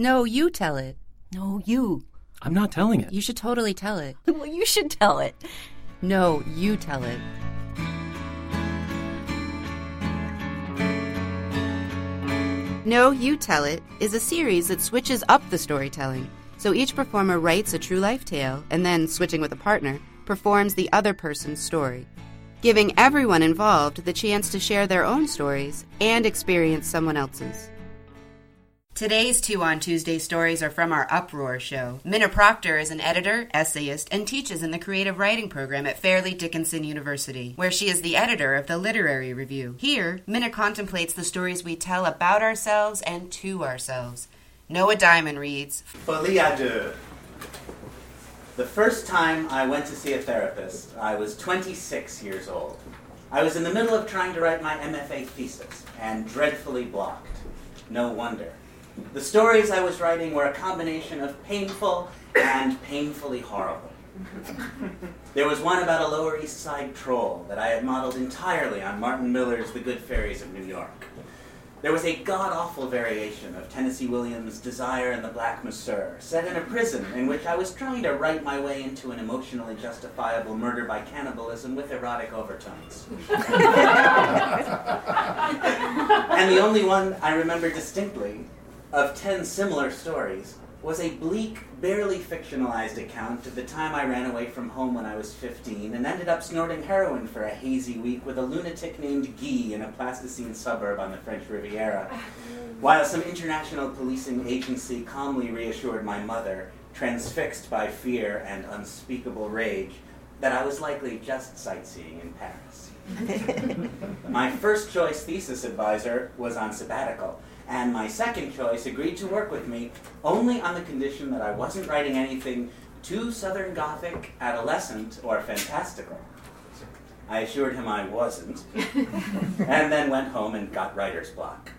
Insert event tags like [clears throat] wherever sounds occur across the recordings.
No, you tell it. No, you. I'm not telling it. You should totally tell it. [laughs] Well, you should tell it. No, you tell it. No, You Tell It is a series that switches up the storytelling. So each performer writes a true life tale and then, switching with a partner, performs the other person's story, giving everyone involved the chance to share their own stories and experience someone else's. Today's Two on Tuesday stories are from our Uproar show. Minna Proctor is an editor, essayist, and teaches in the creative writing program at Fairleigh Dickinson University, where she is the editor of the Literary Review. Here, Minna contemplates the stories we tell about ourselves and to ourselves. Noah Diamond reads Folie à deux. The first time I went to see a therapist, I was 26 years old. I was in the middle of trying to write my MFA thesis and dreadfully blocked. No wonder. The stories I was writing were a combination of painful and painfully horrible. There was one about a Lower East Side troll that I had modeled entirely on Martin Millar's The Good Fairies of New York. There was a god awful variation of Tennessee Williams' Desire and the Black Masseur, set in a prison in which I was trying to write my way into an emotionally justifiable murder by cannibalism with erotic overtones. [laughs] and the only one I remember distinctly of 10 similar stories was a bleak, barely fictionalized account of the time I ran away from home when I was 15 and ended up snorting heroin for a hazy week with a lunatic named Guy in a plasticine suburb on the French Riviera, while some international policing agency calmly reassured my mother, transfixed by fear and unspeakable rage, that I was likely just sightseeing in Paris. [laughs] my first choice thesis advisor was on sabbatical and my second choice agreed to work with me only on the condition that I wasn't writing anything too Southern Gothic, adolescent, or fantastical. I assured him I wasn't, [laughs] and then went home and got writer's block.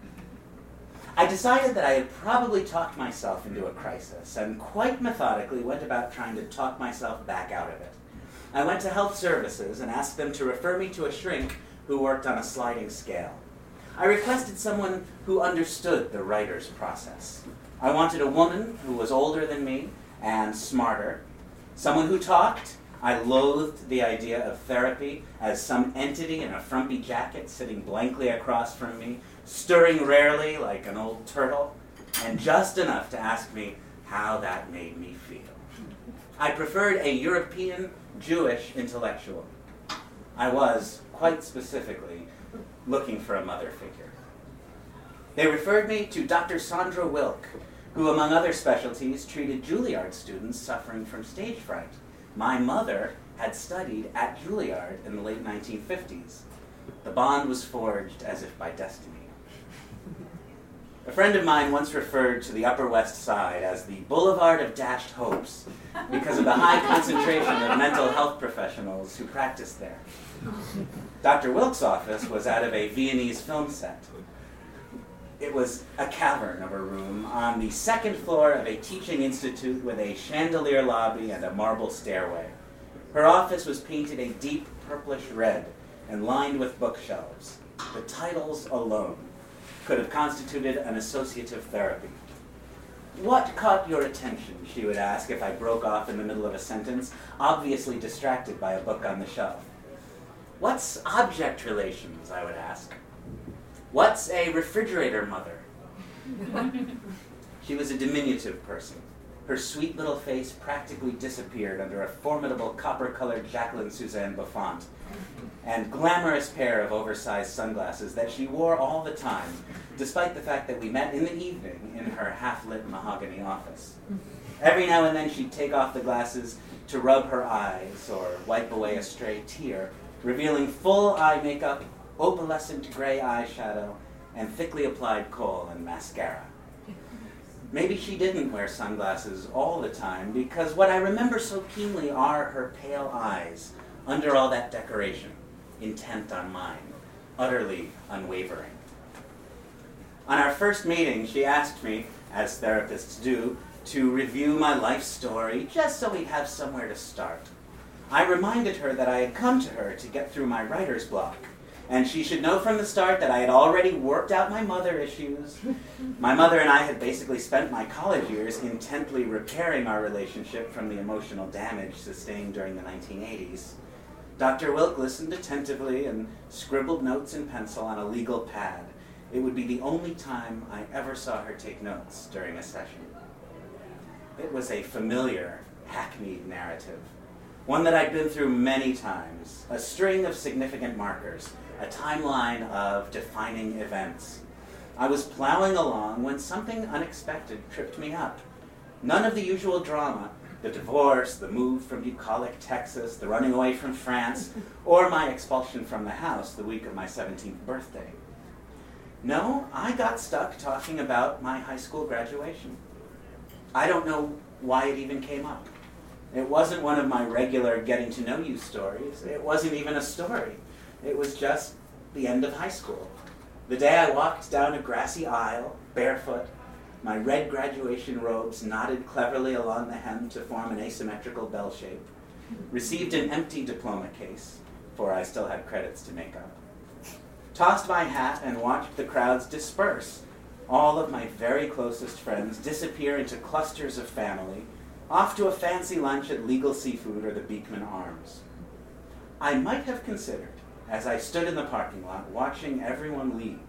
I decided that I had probably talked myself into a crisis, and quite methodically went about trying to talk myself back out of it. I went to health services and asked them to refer me to a shrink who worked on a sliding scale. I requested someone who understood the writer's process. I wanted a woman who was older than me and smarter, someone who talked. I loathed the idea of therapy as some entity in a frumpy jacket sitting blankly across from me, stirring rarely like an old turtle, and just enough to ask me how that made me feel. I preferred a European Jewish intellectual. I was, quite specifically, looking for a mother figure. They referred me to Dr. Sandra Wilk, who, among other specialties, treated Juilliard students suffering from stage fright. My mother had studied at Juilliard in the late 1950s. The bond was forged as if by destiny. A friend of mine once referred to the Upper West Side as the Boulevard of Dashed Hopes because of the high concentration of mental health professionals who practiced there. Dr. Wilk's office was out of a Viennese film set. It was a cavern of a room on the second floor of a teaching institute with a chandelier lobby and a marble stairway. Her office was painted a deep purplish red and lined with bookshelves. The titles alone could have constituted an associative therapy. What caught your attention? She would ask if I broke off in the middle of a sentence, obviously distracted by a book on the shelf. What's object relations? I would ask. What's a refrigerator mother? [laughs] she was a diminutive person. Her sweet little face practically disappeared under a formidable copper colored Jacqueline Susann Bouffant and glamorous pair of oversized sunglasses that she wore all the time, despite the fact that we met in the evening in her half lit mahogany office. Every now and then she'd take off the glasses to rub her eyes or wipe away a stray tear revealing full eye makeup, opalescent gray eyeshadow, and thickly applied kohl and mascara. Maybe she didn't wear sunglasses all the time because what I remember so keenly are her pale eyes under all that decoration, intent on mine, utterly unwavering. On our first meeting, she asked me, as therapists do, to review my life story just so we'd have somewhere to start. I reminded her that I had come to her to get through my writer's block, and she should know from the start that I had already worked out my mother issues. My mother and I had basically spent my college years intently repairing our relationship from the emotional damage sustained during the 1980s. Dr. Wilk listened attentively and scribbled notes in pencil on a legal pad. It would be the only time I ever saw her take notes during a session. It was a familiar, hackneyed narrative, one that I'd been through many times, a string of significant markers, a timeline of defining events. I was plowing along when something unexpected tripped me up. None of the usual drama, the divorce, the move from bucolic Texas, the running away from France, [laughs] or my expulsion from the house the week of my 17th birthday. No, I got stuck talking about my high school graduation. I don't know why it even came up. It wasn't one of my regular getting to know you stories. It wasn't even a story. It was just the end of high school. The day I walked down a grassy aisle, barefoot, my red graduation robes knotted cleverly along the hem to form an asymmetrical bell shape, received an empty diploma case, for I still had credits to make up, tossed my hat and watched the crowds disperse, all of my very closest friends disappear into clusters of family, off to a fancy lunch at Legal Seafood or the Beekman Arms. I might have considered, as I stood in the parking lot watching everyone leave,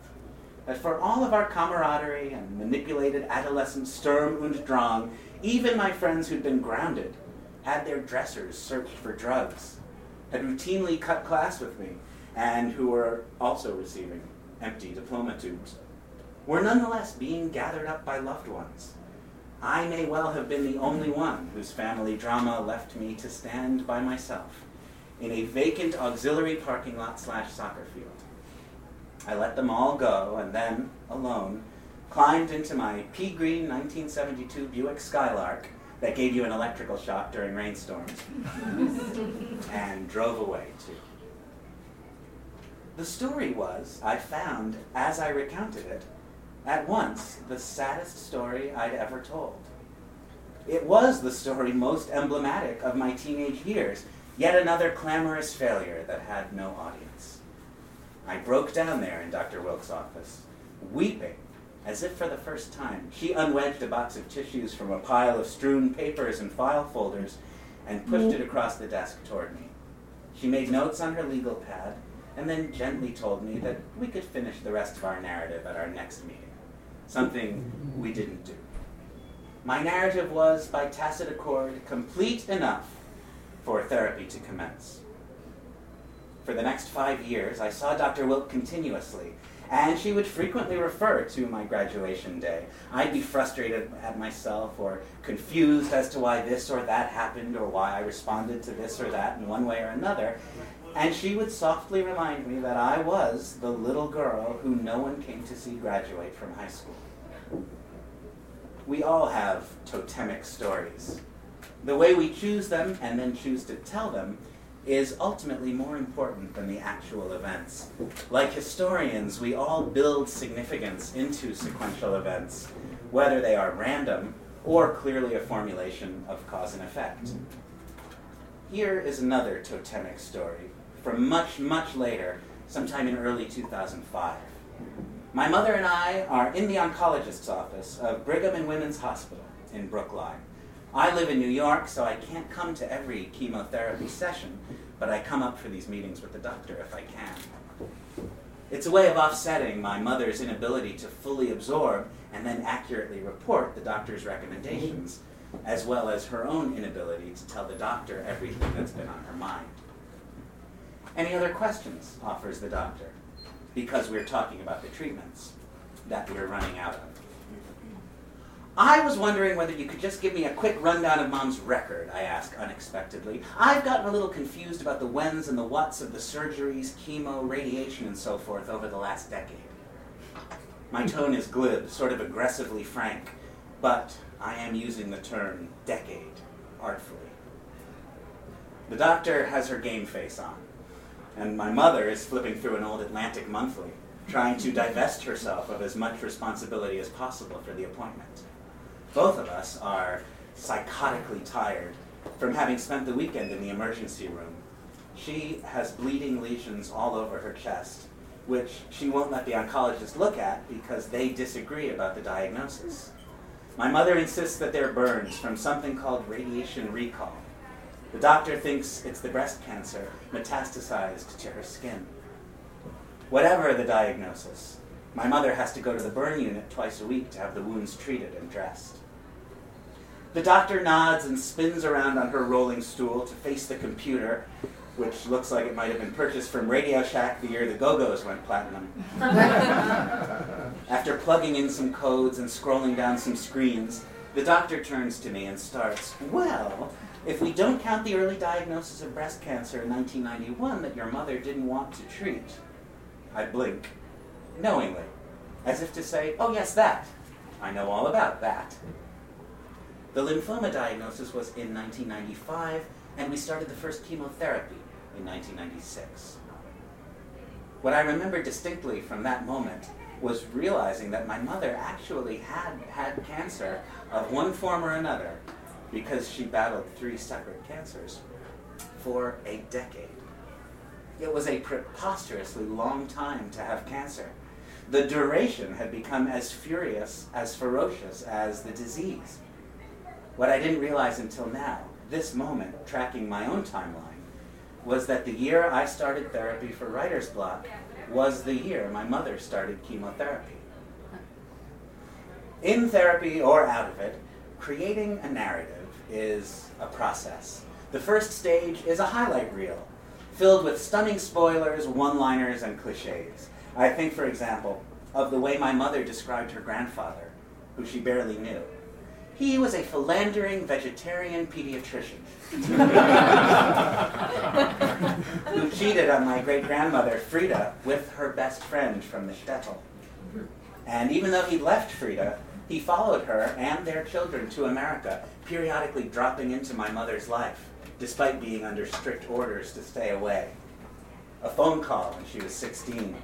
that for all of our camaraderie and manipulated adolescent Sturm und Drang, even my friends who'd been grounded had their dressers searched for drugs, had routinely cut class with me, and who were also receiving empty diploma tubes, were nonetheless being gathered up by loved ones. I may well have been the only one whose family drama left me to stand by myself in a vacant auxiliary parking lot slash soccer field. I let them all go and then, alone, climbed into my pea green 1972 Buick Skylark that gave you an electrical shock during rainstorms [laughs] and drove away too. The story was, I found, as I recounted it, at once the saddest story I'd ever told. It was the story most emblematic of my teenage years, yet another clamorous failure that had no audience. I broke down there in Dr. Wilk's office, weeping as if for the first time. She unwedged a box of tissues from a pile of strewn papers and file folders and pushed mm-hmm. it across the desk toward me. She made notes on her legal pad and then gently told me that we could finish the rest of our narrative at our next meeting, something we didn't do. My narrative was, by tacit accord, complete enough for therapy to commence. For the next five years, I saw Dr. Wilk continuously, and she would frequently refer to my graduation day. I'd be frustrated at myself or confused as to why this or that happened or why I responded to this or that in one way or another. And she would softly remind me that I was the little girl who no one came to see graduate from high school. We all have totemic stories. The way we choose them and then choose to tell them is ultimately more important than the actual events. Like historians, we all build significance into sequential events, whether they are random or clearly a formulation of cause and effect. Here is another totemic story from much, much later, sometime in early 2005. My mother and I are in the oncologist's office of Brigham and Women's Hospital in Brookline. I live in New York, so I can't come to every chemotherapy session, but I come up for these meetings with the doctor if I can. It's a way of offsetting my mother's inability to fully absorb and then accurately report the doctor's recommendations, as well as her own inability to tell the doctor everything that's been on her mind. Any other questions? offers the doctor, because we're talking about the treatments that we're running out of. I was wondering whether you could just give me a quick rundown of Mom's record, I ask unexpectedly. I've gotten a little confused about the whens and the whats of the surgeries, chemo, radiation, and so forth over the last decade. My tone is glib, sort of aggressively frank, but I am using the term decade artfully. The doctor has her game face on, and my mother is flipping through an old Atlantic monthly, trying to divest herself of as much responsibility as possible for the appointment both of us are psychotically tired from having spent the weekend in the emergency room. She has bleeding lesions all over her chest, which she won't let the oncologist look at because they disagree about the diagnosis. My mother insists that they're burns from something called radiation recall. The doctor thinks it's the breast cancer metastasized to her skin. Whatever the diagnosis, my mother has to go to the burn unit twice a week to have the wounds treated and dressed. The doctor nods and spins around on her rolling stool to face the computer which looks like it might have been purchased from Radio Shack the year the Go Go's went platinum. [laughs] After plugging in some codes and scrolling down some screens, the doctor turns to me and starts, Well, if we don't count the early diagnosis of breast cancer in 1991 that your mother didn't want to treat, I blink, knowingly, as if to say, Oh, yes, that. I know all about that. The lymphoma diagnosis was in 1995, and we started the first chemotherapy in 1996. What I remember distinctly from that moment was realizing that my mother actually had had cancer of one form or another because she battled three separate cancers for a decade. It was a preposterously long time to have cancer. The duration had become as furious, as ferocious as the disease. What I didn't realize until now, this moment, tracking my own timeline, was that the year I started therapy for writer's block was the year my mother started chemotherapy. In therapy or out of it, creating a narrative is a process. The first stage is a highlight reel filled with stunning spoilers, one liners, and cliches. I think, for example, of the way my mother described her grandfather, who she barely knew. He was a philandering vegetarian pediatrician [laughs] who cheated on my great grandmother, Frida, with her best friend from the shtetl. And even though he left Frida, he followed her and their children to America, periodically dropping into my mother's life, despite being under strict orders to stay away. A phone call when she was 16.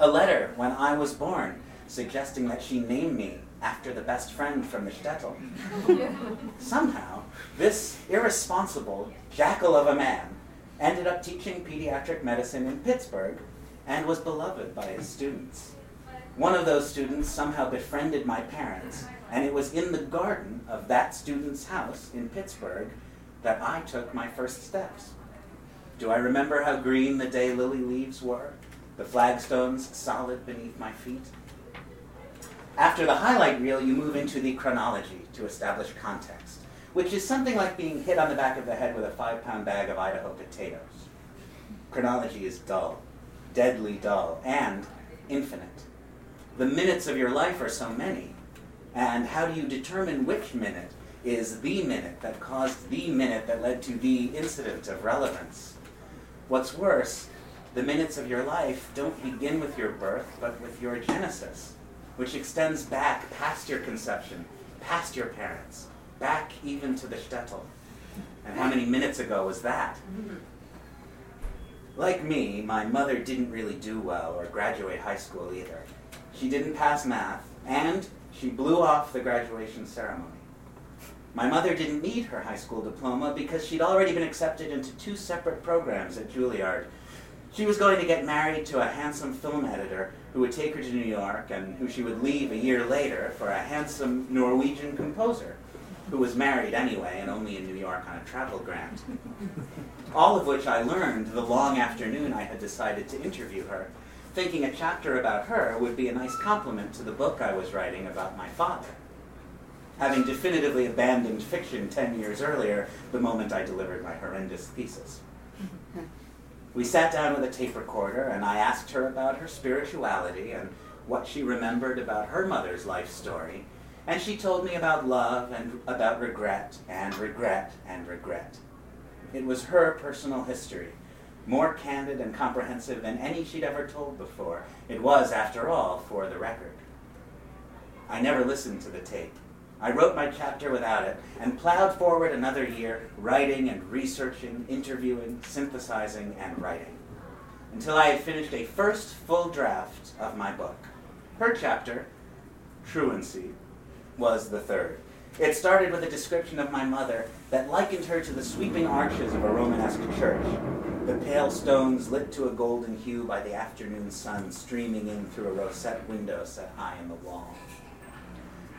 A letter when I was born, suggesting that she name me after the best friend from the shtetl. [laughs] Somehow, this irresponsible jackal of a man ended up teaching pediatric medicine in Pittsburgh and was beloved by his students. One of those students somehow befriended my parents, and it was in the garden of that student's house in Pittsburgh that I took my first steps. Do I remember how green the day lily leaves were, the flagstones solid beneath my feet? After the highlight reel, you move into the chronology to establish context, which is something like being hit on the back of the head with a five pound bag of Idaho potatoes. Chronology is dull, deadly dull, and infinite. The minutes of your life are so many, and how do you determine which minute is the minute that caused the minute that led to the incident of relevance? What's worse, the minutes of your life don't begin with your birth, but with your genesis which extends back past your conception, past your parents, back even to the shtetl. And how many minutes ago was that? Like me, my mother didn't really do well or graduate high school either. She didn't pass math, and she blew off the graduation ceremony. My mother didn't need her high school diploma because she'd already been accepted into two separate programs at Juilliard. She was going to get married to a handsome film editor who would take her to New York and who she would leave a year later for a handsome Norwegian composer who was married anyway and only in New York on a travel grant. [laughs] All of which I learned the long afternoon I had decided to interview her, thinking a chapter about her would be a nice complement to the book I was writing about my father. Having definitively abandoned fiction 10 years earlier, the moment I delivered my horrendous thesis. We sat down with a tape recorder, and I asked her about her spirituality and what she remembered about her mother's life story. And she told me about love and about regret and regret and regret. It was her personal history, more candid and comprehensive than any she'd ever told before. It was, after all, for the record. I never listened to the tape. I wrote my chapter without it and plowed forward another year, writing and researching, interviewing, synthesizing, and writing, until I had finished a first full draft of my book. Her chapter, Truancy, was the third. It started with a description of my mother that likened her to the sweeping arches of a Romanesque church. the pale stones lit to a golden hue by the afternoon sun streaming in through a rosette window set high in the wall.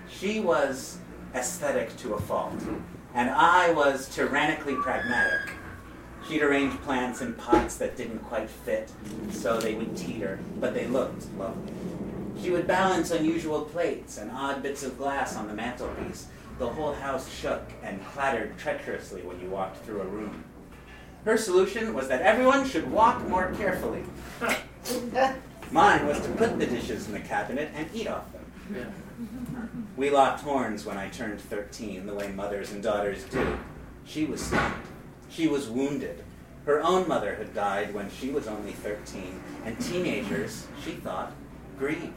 She was aesthetic to a fault, and I was tyrannically pragmatic. She'd arrange plants in pots that didn't quite fit, so they would teeter, but they looked lovely. She would balance unusual plates and odd bits of glass on the mantelpiece. The whole house shook and clattered treacherously when you walked through a room. Her solution was that everyone should walk more carefully. [laughs] Mine was to put the dishes in the cabinet and eat off them. We locked horns when I turned 13, the way mothers and daughters do. She was stunned. She was wounded. Her own mother had died when she was only 13, and teenagers, she thought, grieve.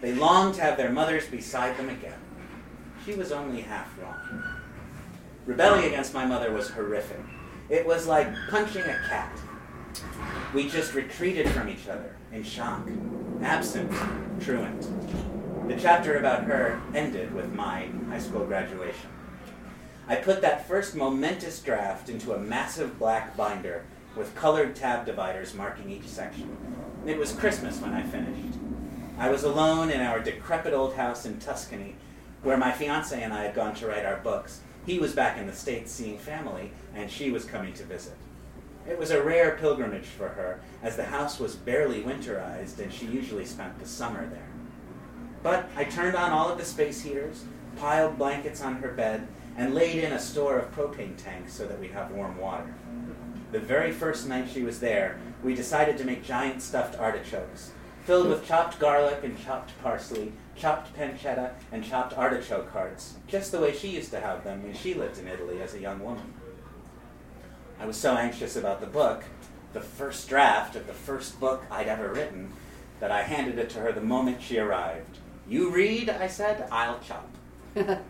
They longed to have their mothers beside them again. She was only half wrong. Rebelling against my mother was horrific. It was like punching a cat. We just retreated from each other in shock, absent, truant. The chapter about her ended with my high school graduation. I put that first momentous draft into a massive black binder with colored tab dividers marking each section. It was Christmas when I finished. I was alone in our decrepit old house in Tuscany, where my fiance and I had gone to write our books. He was back in the States seeing family, and she was coming to visit. It was a rare pilgrimage for her, as the house was barely winterized, and she usually spent the summer there. But I turned on all of the space heaters, piled blankets on her bed, and laid in a store of propane tanks so that we'd have warm water. The very first night she was there, we decided to make giant stuffed artichokes, filled with chopped garlic and chopped parsley, chopped pancetta, and chopped artichoke hearts, just the way she used to have them when she lived in Italy as a young woman. I was so anxious about the book, the first draft of the first book I'd ever written, that I handed it to her the moment she arrived. You read, I said, I'll chop. [laughs]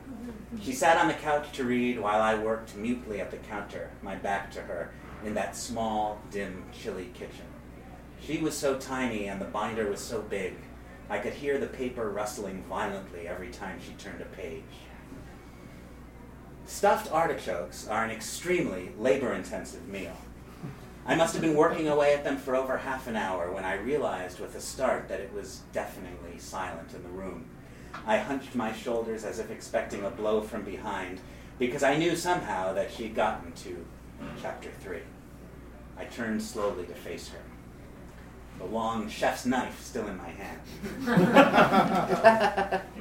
she sat on the couch to read while I worked mutely at the counter, my back to her, in that small, dim, chilly kitchen. She was so tiny and the binder was so big, I could hear the paper rustling violently every time she turned a page. Stuffed artichokes are an extremely labor intensive meal. I must have been working away at them for over half an hour when I realized with a start that it was deafeningly silent in the room. I hunched my shoulders as if expecting a blow from behind because I knew somehow that she'd gotten to chapter three. I turned slowly to face her, the long chef's knife still in my hand.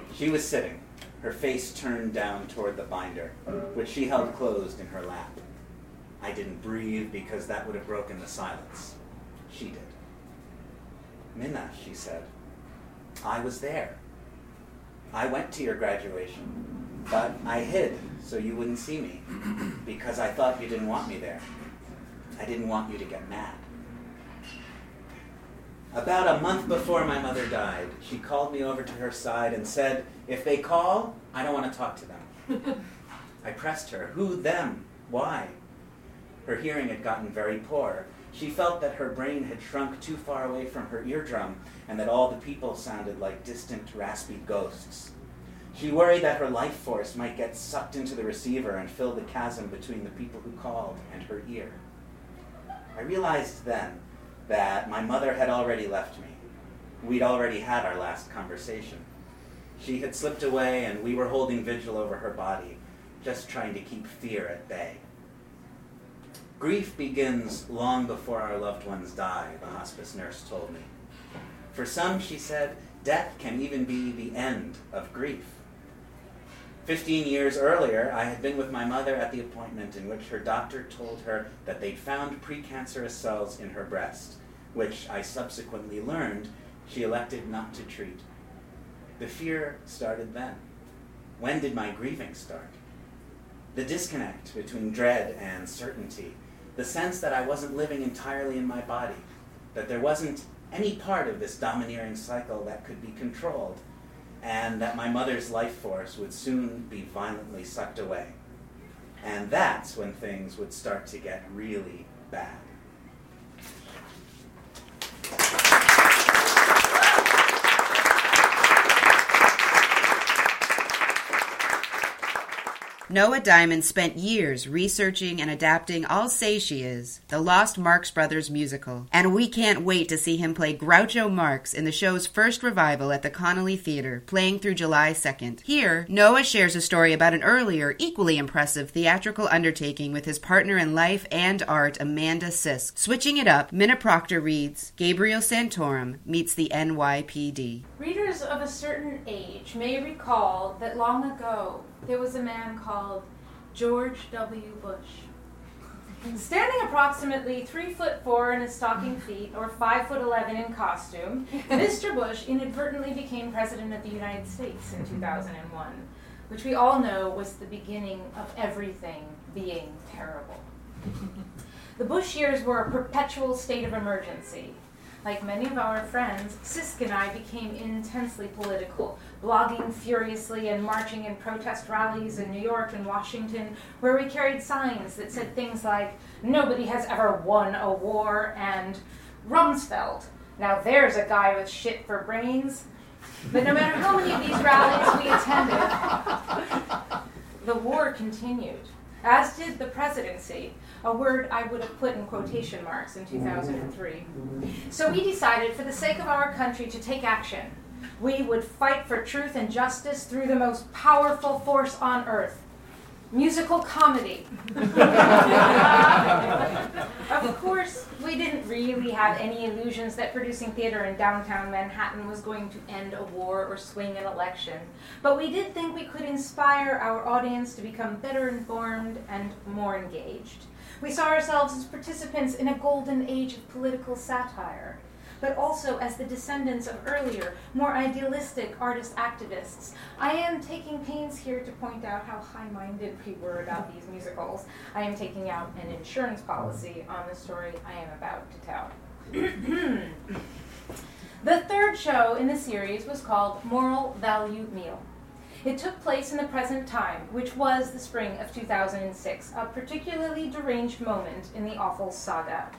[laughs] she was sitting, her face turned down toward the binder, which she held closed in her lap. I didn't breathe because that would have broken the silence. She did. Minna, she said, I was there. I went to your graduation, but I hid so you wouldn't see me because I thought you didn't want me there. I didn't want you to get mad. About a month before my mother died, she called me over to her side and said, If they call, I don't want to talk to them. [laughs] I pressed her, Who, them? Why? Her hearing had gotten very poor. She felt that her brain had shrunk too far away from her eardrum and that all the people sounded like distant, raspy ghosts. She worried that her life force might get sucked into the receiver and fill the chasm between the people who called and her ear. I realized then that my mother had already left me. We'd already had our last conversation. She had slipped away, and we were holding vigil over her body, just trying to keep fear at bay. Grief begins long before our loved ones die, the hospice nurse told me. For some, she said, death can even be the end of grief. Fifteen years earlier, I had been with my mother at the appointment in which her doctor told her that they'd found precancerous cells in her breast, which I subsequently learned she elected not to treat. The fear started then. When did my grieving start? The disconnect between dread and certainty, the sense that I wasn't living entirely in my body, that there wasn't any part of this domineering cycle that could be controlled, and that my mother's life force would soon be violently sucked away. And that's when things would start to get really bad. Noah Diamond spent years researching and adapting I'll Say She Is, the Lost Marx Brothers musical, and we can't wait to see him play Groucho Marx in the show's first revival at the Connelly Theater, playing through July 2nd. Here, Noah shares a story about an earlier, equally impressive theatrical undertaking with his partner in life and art, Amanda Sisk. Switching it up, Minna Proctor reads Gabriel Santorum meets the NYPD. Readers of a certain age may recall that long ago there was a man called George W. Bush. Standing approximately three foot four in his stocking feet, or five foot eleven in costume, [laughs] Mr. Bush inadvertently became president of the United States in 2001, which we all know was the beginning of everything being terrible. The Bush years were a perpetual state of emergency. Like many of our friends, Sisk and I became intensely political, blogging furiously and marching in protest rallies in New York and Washington, where we carried signs that said things like, Nobody has ever won a war, and Rumsfeld. Now there's a guy with shit for brains. But no matter how many of these rallies we attended, the war continued, as did the presidency, a word I would have put in quotation marks in 2003. So we decided, for the sake of our country, to take action. We would fight for truth and justice through the most powerful force on earth musical comedy. [laughs] of course, we didn't really have any illusions that producing theater in downtown Manhattan was going to end a war or swing an election. But we did think we could inspire our audience to become better informed and more engaged. We saw ourselves as participants in a golden age of political satire, but also as the descendants of earlier, more idealistic artist activists. I am taking pains here to point out how high minded we were about these musicals. I am taking out an insurance policy on the story I am about to tell. [clears throat] the third show in the series was called Moral Value Meal. It took place in the present time, which was the spring of 2006, a particularly deranged moment in the awful saga.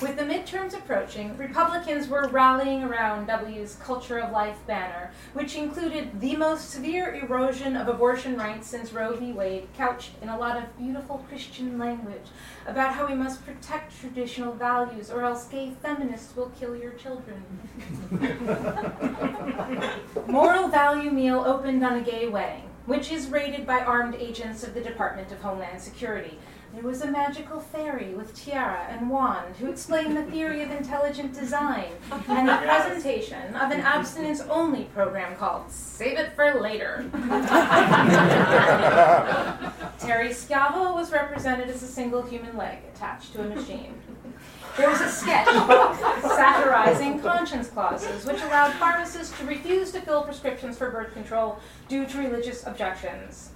With the midterms approaching, Republicans were rallying around W's Culture of Life banner, which included the most severe erosion of abortion rights since Roe v. Wade, couched in a lot of beautiful Christian language about how we must protect traditional values or else gay feminists will kill your children. [laughs] Moral Value Meal opened on a gay wedding, which is raided by armed agents of the Department of Homeland Security. There was a magical fairy with tiara and wand who explained the theory of intelligent design and the [laughs] presentation of an abstinence only program called Save It for Later. [laughs] Terri Schiavo was represented as a single human leg attached to a machine. There was a sketch satirizing conscience clauses, which allowed pharmacists to refuse to fill prescriptions for birth control due to religious objections.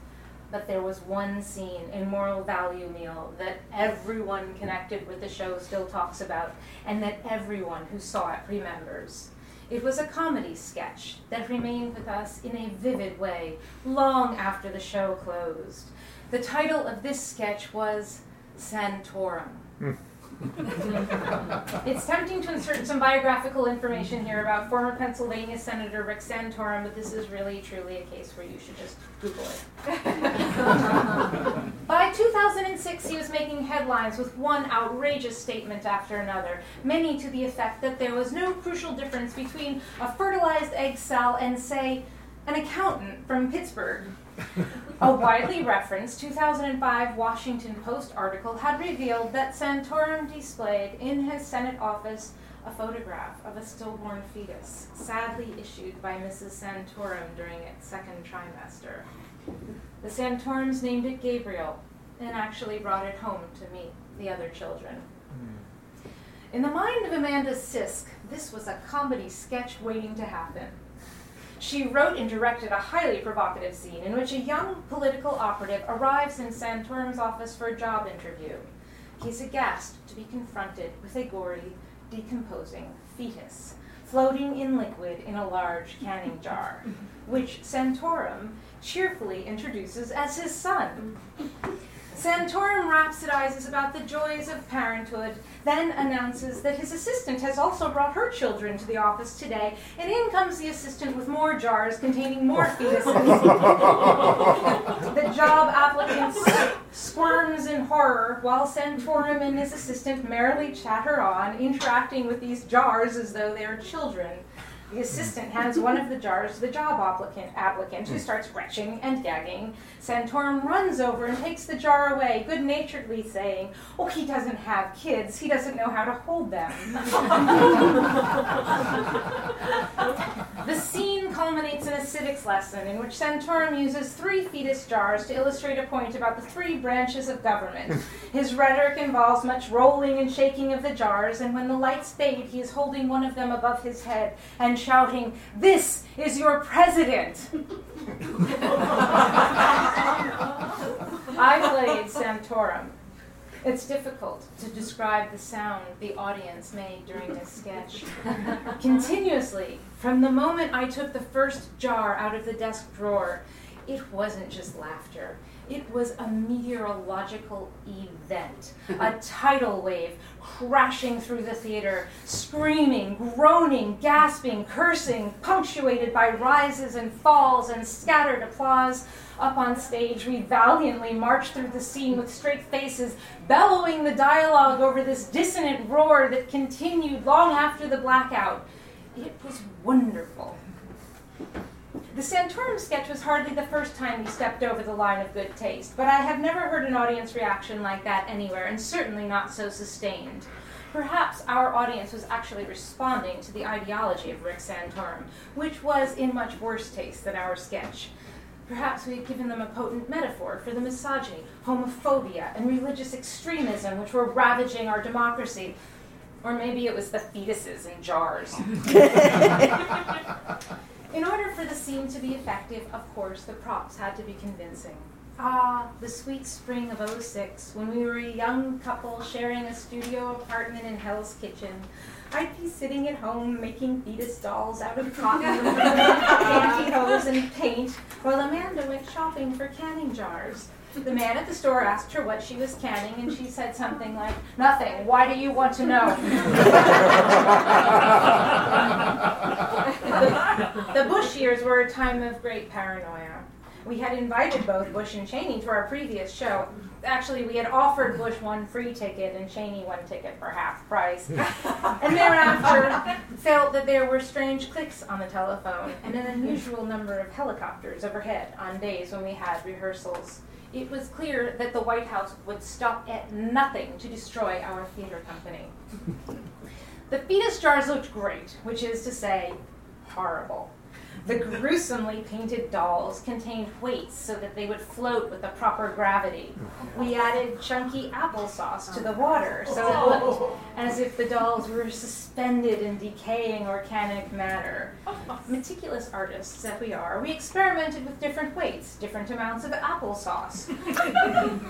But there was one scene in Moral Value Meal that everyone connected with the show still talks about, and that everyone who saw it remembers. It was a comedy sketch that remained with us in a vivid way long after the show closed. The title of this sketch was Santorum. Hmm. It's tempting to insert some biographical information here about former Pennsylvania Senator Rick Santorum, but this is really truly a case where you should just Google it. [laughs] By 2006, he was making headlines with one outrageous statement after another, many to the effect that there was no crucial difference between a fertilized egg cell and, say, an accountant from Pittsburgh. A widely referenced 2005 Washington Post article had revealed that Santorum displayed in his Senate office a photograph of a stillborn fetus, sadly issued by Mrs. Santorum during its second trimester. The Santorums named it Gabriel and actually brought it home to meet the other children. Hmm. In the mind of Amanda Sisk, this was a comedy sketch waiting to happen. She wrote and directed a highly provocative scene in which a young political operative arrives in Santorum's office for a job interview. He's aghast to be confronted with a gory, decomposing fetus floating in liquid in a large canning jar, [laughs] which Santorum cheerfully introduces as his son. Santorum rhapsodizes about the joys of parenthood, then announces that his assistant has also brought her children to the office today, and in comes the assistant with more jars containing more oh. fetuses. [laughs] the job applicant squirms in horror while Santorum and his assistant merrily chatter on, interacting with these jars as though they are children. The assistant hands one of the jars to the job applicant, applicant who hmm. starts retching and gagging. Santorum runs over and takes the jar away, good naturedly saying, Oh, he doesn't have kids, he doesn't know how to hold them. [laughs] the scene culminates in a civics lesson in which Santorum uses three fetus jars to illustrate a point about the three branches of government. [laughs] His rhetoric involves much rolling and shaking of the jars, and when the lights fade, he is holding one of them above his head and shouting, This is your president! [laughs] [laughs] I played Santorum. It's difficult to describe the sound the audience made during this sketch. [laughs] Continuously, from the moment I took the first jar out of the desk drawer, it wasn't just laughter. It was a meteorological event, a [laughs] tidal wave crashing through the theater, screaming, groaning, gasping, cursing, punctuated by rises and falls and scattered applause. Up on stage, we valiantly marched through the scene with straight faces, bellowing the dialogue over this dissonant roar that continued long after the blackout. It was wonderful. The Santorum sketch was hardly the first time we stepped over the line of good taste, but I have never heard an audience reaction like that anywhere, and certainly not so sustained. Perhaps our audience was actually responding to the ideology of Rick Santorum, which was in much worse taste than our sketch. Perhaps we had given them a potent metaphor for the misogyny, homophobia, and religious extremism which were ravaging our democracy. Or maybe it was the fetuses in jars. [laughs] [laughs] In order for the scene to be effective, of course, the props had to be convincing. Ah, the sweet spring of 06, when we were a young couple sharing a studio apartment in Hell's Kitchen. I'd be sitting at home making fetus dolls out of [laughs] cotton, pantyhose, and paint, while Amanda went shopping for canning jars. The man at the store asked her what she was canning, and she said something like, Nothing. Why do you want to know? [laughs] the, the Bush years were a time of great paranoia. We had invited both Bush and Cheney to our previous show. Actually, we had offered Bush one free ticket and Cheney one ticket for half price. [laughs] and thereafter, felt that there were strange clicks on the telephone and an unusual number of helicopters overhead on days when we had rehearsals it was clear that the White House would stop at nothing to destroy our theater company. the fetus jars looked great, which is to say, horrible. The gruesomely painted dolls contained weights so that they would float with the proper gravity. We added chunky applesauce to the oh. water so it oh. looked as if the dolls were suspended in decaying organic matter. Meticulous artists that we are, we experimented with different weights, different amounts of applesauce.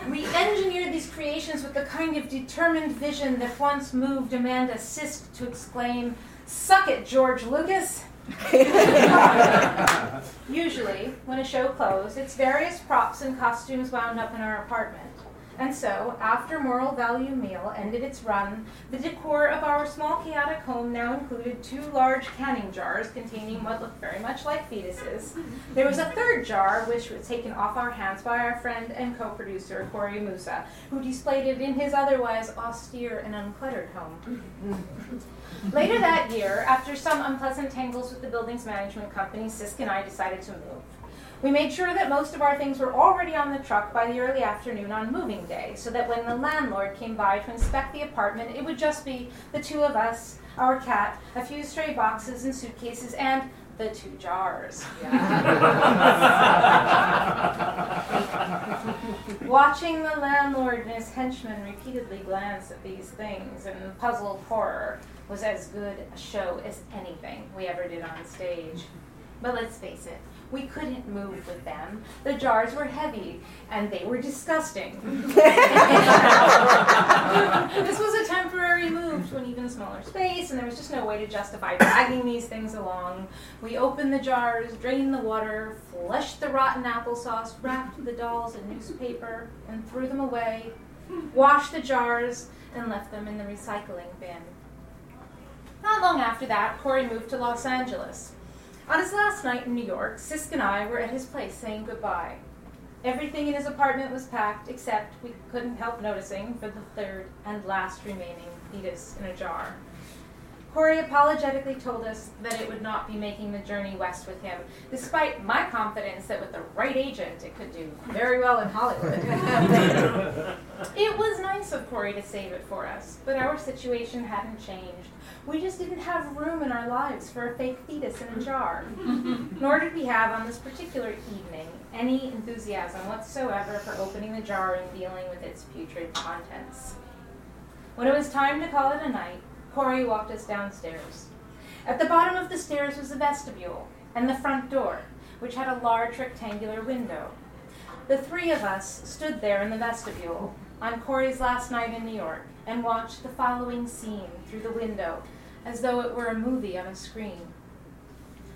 [laughs] we engineered these creations with the kind of determined vision that once moved Amanda Sisk to exclaim, Suck it, George Lucas! Usually, when a show closed, its various props and costumes wound up in our apartment. And so, after Moral Value Meal ended its run, the decor of our small chaotic home now included two large canning jars containing what looked very much like fetuses. There was a third jar, which was taken off our hands by our friend and co producer, Corey Musa, who displayed it in his otherwise austere and uncluttered home. Later that year, after some unpleasant tangles with the building's management company, Sisk and I decided to move. We made sure that most of our things were already on the truck by the early afternoon on moving day, so that when the landlord came by to inspect the apartment, it would just be the two of us, our cat, a few stray boxes and suitcases, and the two jars. [laughs] [laughs] Watching the landlord and his henchmen repeatedly glance at these things in puzzled horror was as good a show as anything we ever did on stage. But let's face it, We couldn't move with them. The jars were heavy and they were disgusting. [laughs] this was a temporary move to an even smaller space, and there was just no way to justify dragging these things along. We opened the jars, drained the water, flushed the rotten applesauce, wrapped the dolls in newspaper, and threw them away, washed the jars, and left them in the recycling bin. Not long after that, Corey moved to Los Angeles. On his last night in New York, Sisk and I were at his place saying goodbye. Everything in his apartment was packed, except we couldn't help noticing for the third and last remaining fetus in a jar. Corey apologetically told us that it would not be making the journey west with him, despite my confidence that with the right agent it could do very well in Hollywood. [laughs] it was nice of Corey to save it for us, but our situation hadn't changed. We just didn't have room in our lives for a fake fetus in a jar. Nor did we have on this particular evening any enthusiasm whatsoever for opening the jar and dealing with its putrid contents. When it was time to call it a night, Corey walked us downstairs. At the bottom of the stairs was the vestibule and the front door, which had a large rectangular window. The three of us stood there in the vestibule on Corey's last night in New York and watched the following scene through the window as though it were a movie on a screen.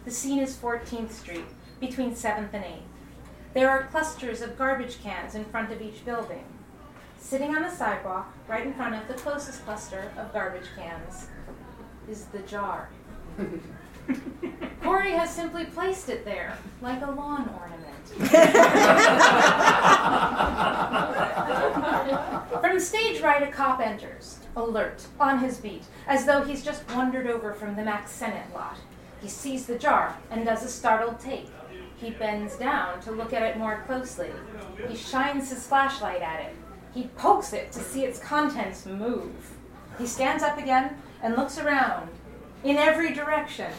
The scene is 14th Street, between 7th and 8th. There are clusters of garbage cans in front of each building. Sitting on the sidewalk, right in front of the closest cluster of garbage cans, is the jar. [laughs] Corey has simply placed it there, like a lawn ornament. From stage right, a cop enters, alert, on his beat, as though he's just wandered over from the Mack Sennett lot. He sees the jar and does a startled take. He bends down to look at it more closely. He shines his flashlight at it. He pokes it to see its contents move. He stands up again and looks around in every direction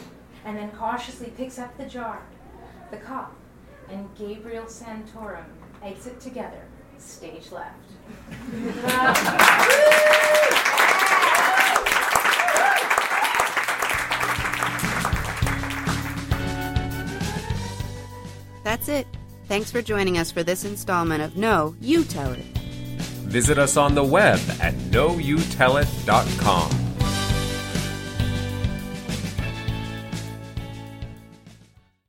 and then cautiously picks up the jar. The cop and Gabriel Santorum exit together, stage left. That's it. Thanks for joining us for this installment of No, You Tell It. Visit us on the web at noyoutellit.com.